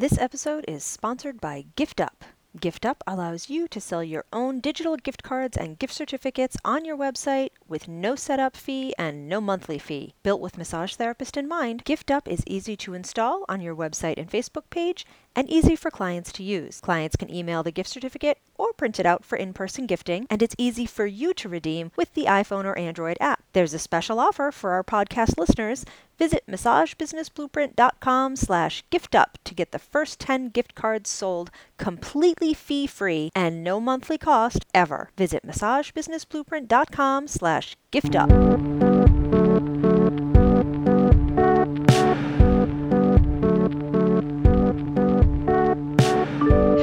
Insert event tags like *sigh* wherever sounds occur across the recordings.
This episode is sponsored by GiftUp. GiftUp allows you to sell your own digital gift cards and gift certificates on your website with no setup fee and no monthly fee. Built with massage therapist in mind, GiftUp is easy to install on your website and Facebook page and easy for clients to use. Clients can email the gift certificate or print it out for in-person gifting, and it's easy for you to redeem with the iPhone or Android app. There's a special offer for our podcast listeners. Visit massagebusinessblueprint.com slash giftup to get the first 10 gift cards sold completely fee-free and no monthly cost ever. Visit massagebusinessblueprint.com slash giftup.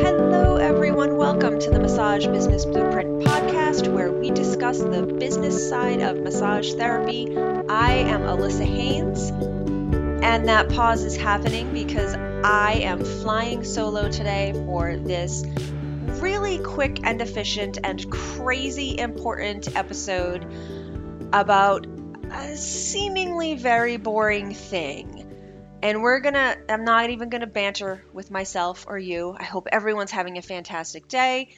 Hello, everyone. Welcome to the Massage Business Blueprint podcast, where we discuss the business side of massage therapy. I am Allissa Haines, and that pause is happening because I am flying solo today for this really quick and efficient and crazy important episode about a seemingly very boring thing. And we're gonna, I'm not even gonna banter with myself or you. I hope everyone's having a fantastic day.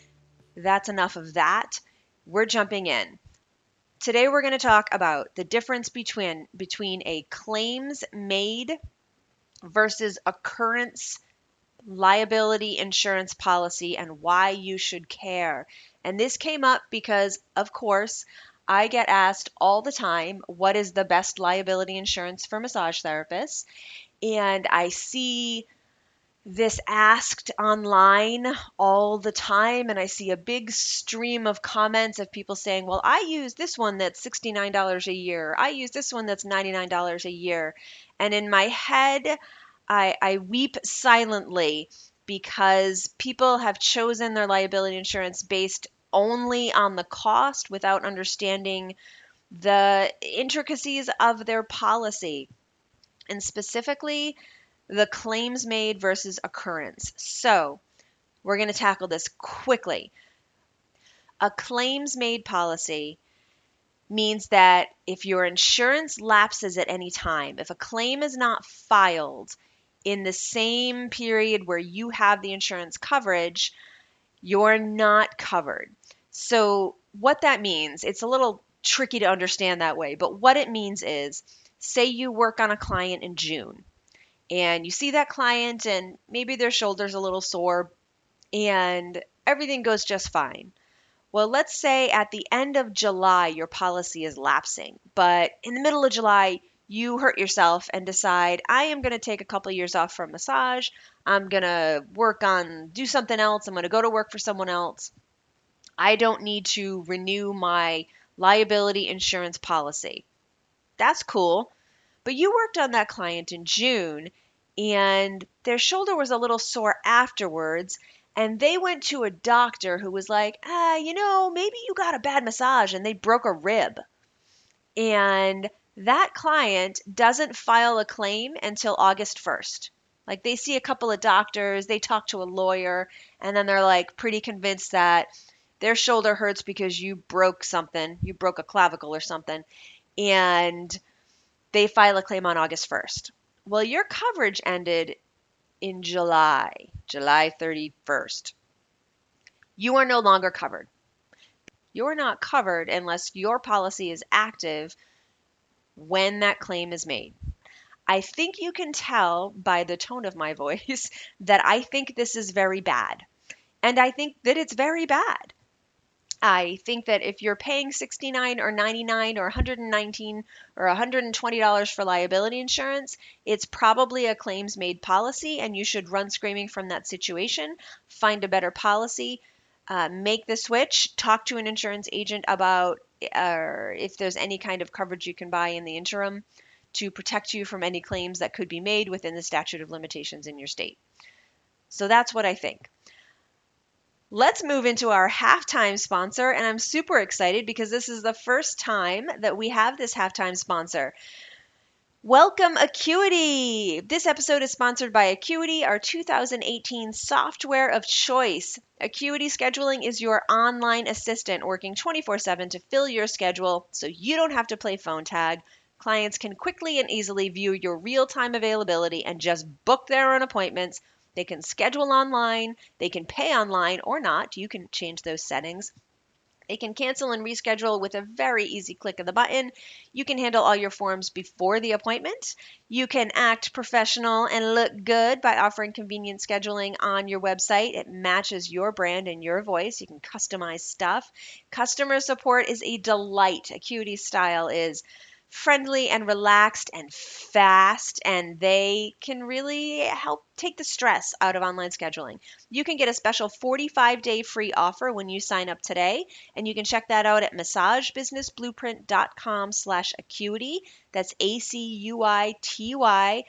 That's enough of that. We're jumping in. Today we're gonna talk about the difference between between a claims made versus occurrence liability insurance policy and why you should care. And this came up because, of course, I get asked all the time what is the best liability insurance for massage therapists? And I see this asked online all the time and I see a big stream of comments of people saying, "Well, I use this one that's $69 a year. I use this one that's $99 a year." And in my head, I, I weep silently because people have chosen their liability insurance based only on the cost without understanding the intricacies of their policy and specifically the claims made versus occurrence. So, we're going to tackle this quickly. A claims made policy means that if your insurance lapses at any time, if a claim is not filed in the same period where you have the insurance coverage, you're not covered. So, what that means, it's a little tricky to understand that way, but what it means is say you work on a client in June and you see that client and maybe their shoulder's a little sore and everything goes just fine. Well, let's say at the end of July your policy is lapsing, but in the middle of July you hurt yourself and decide I am going to take a couple years off from massage. I'm going to work on do something else. I'm going to go to work for someone else. I don't need to renew my liability insurance policy. That's cool. But you worked on that client in June and their shoulder was a little sore afterwards. And they went to a doctor who was like, ah, you know, maybe you got a bad massage and they broke a rib. And that client doesn't file a claim until August 1st. Like they see a couple of doctors, they talk to a lawyer, and then they're like pretty convinced that their shoulder hurts because you broke something, you broke a clavicle or something, and they file a claim on August 1st. Well, your coverage ended in July, July 31st. You are no longer covered. You're not covered unless your policy is active when that claim is made. I think you can tell by the tone of my *laughs* voice that I think this is very bad. And I think that it's very bad. I think that if you're paying 69 or 99 or 119 or 120 dollars for liability insurance, it's probably a claims made policy and you should run screaming from that situation, find a better policy, uh, make the switch, talk to an insurance agent about uh, if there's any kind of coverage you can buy in the interim to protect you from any claims that could be made within the statute of limitations in your state. So that's what I think. Let's move into our halftime sponsor, and I'm super excited because this is the first time that we have this halftime sponsor. Welcome, Acuity! This episode is sponsored by Acuity, our 2018 software of choice. Acuity Scheduling is your online assistant working 24 7 to fill your schedule so you don't have to play phone tag. Clients can quickly and easily view your real time availability and just book their own appointments They can schedule online, they can pay online or not. You can change those settings. They can cancel and reschedule with a very easy click of the button. You can handle all your forms before the appointment. You can act professional and look good by offering convenient scheduling on your website. It matches your brand and your voice. You can customize stuff. Customer support is a delight. Acuity Style is friendly and relaxed and fast, and they can really help take the stress out of online scheduling. You can get a special 45 day free offer when you sign up today, and you can check that out at massagebusinessblueprint.com slash acuity. That's A C U I T Y.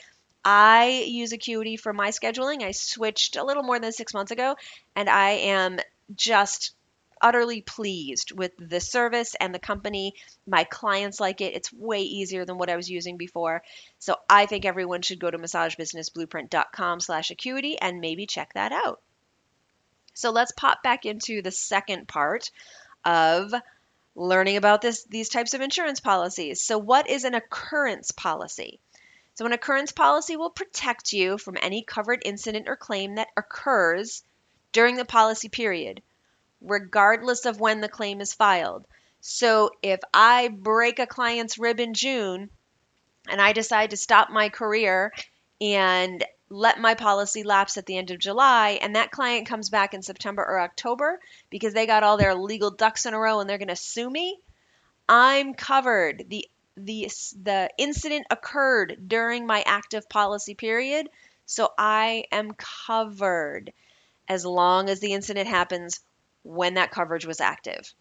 I use Acuity for my scheduling. I switched a little more than six months ago, and I am just utterly pleased with the service and the company. My clients like it. It's way easier than what I was using before. So I think everyone should go to massagebusinessblueprint.com slash acuity and maybe check that out. So let's pop back into the second part of learning about this these types of insurance policies. So what is an occurrence policy? So an occurrence policy will protect you from any covered incident or claim that occurs during the policy period regardless of when the claim is filed. So if I break a client's rib in June and I decide to stop my career and let my policy lapse at the end of July, and that client comes back in September or October because they got all their legal ducks in a row and they're going to sue me, I'm covered. The the the incident occurred during my active policy period, so I am covered as long as the incident happens when that coverage was active,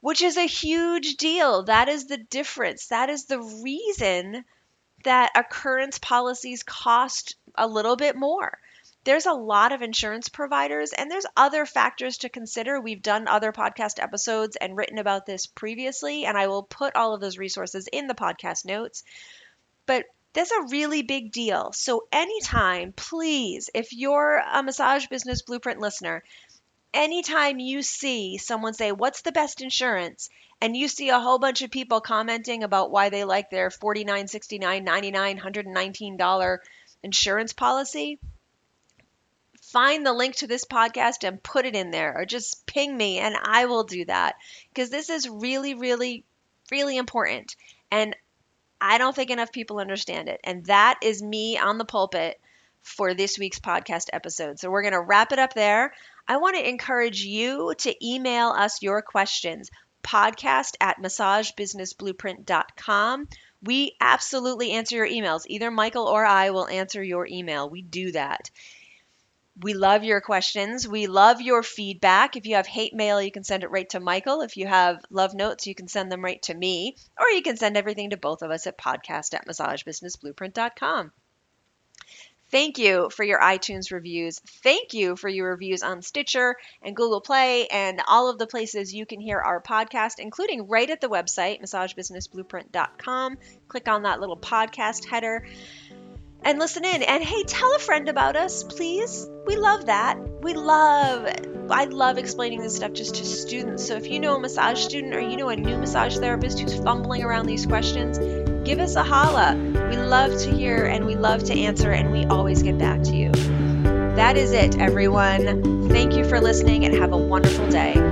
which is a huge deal. That is the difference. That is the reason that occurrence policies cost a little bit more. There's a lot of insurance providers, and there's other factors to consider. We've done other podcast episodes and written about this previously, and I will put all of those resources in the podcast notes. But that's a really big deal. So, anytime, please, if you're a Massage Business Blueprint listener anytime you see someone say, What's the best insurance? and you see a whole bunch of people commenting about why they like their $49, $69, $99, $119 insurance policy, find the link to this podcast and put it in there or just ping me and I will do that because this is really, really, really important. And I don't think enough people understand it. And that is me on the pulpit for this week's podcast episode. So we're going to wrap it up there. I want to encourage you to email us your questions podcast at massagebusinessblueprint.com. We absolutely answer your emails. Either Michael or I will answer your email. We do that. We love your questions. We love your feedback. If you have hate mail, you can send it right to Michael. If you have love notes, you can send them right to me. Or you can send everything to both of us at podcast at massagebusinessblueprint.com. Thank you for your iTunes reviews. Thank you for your reviews on Stitcher and Google Play and all of the places you can hear our podcast, including right at the website, massagebusinessblueprint.com. Click on that little podcast header and listen in. And hey, tell a friend about us, please. We love that. We love, I love explaining this stuff just to students. So if you know a massage student or you know a new massage therapist who's fumbling around these questions, give us a holla. We love to hear and we love to answer, and we always get back to you. That is it, everyone. Thank you for listening and have a wonderful day.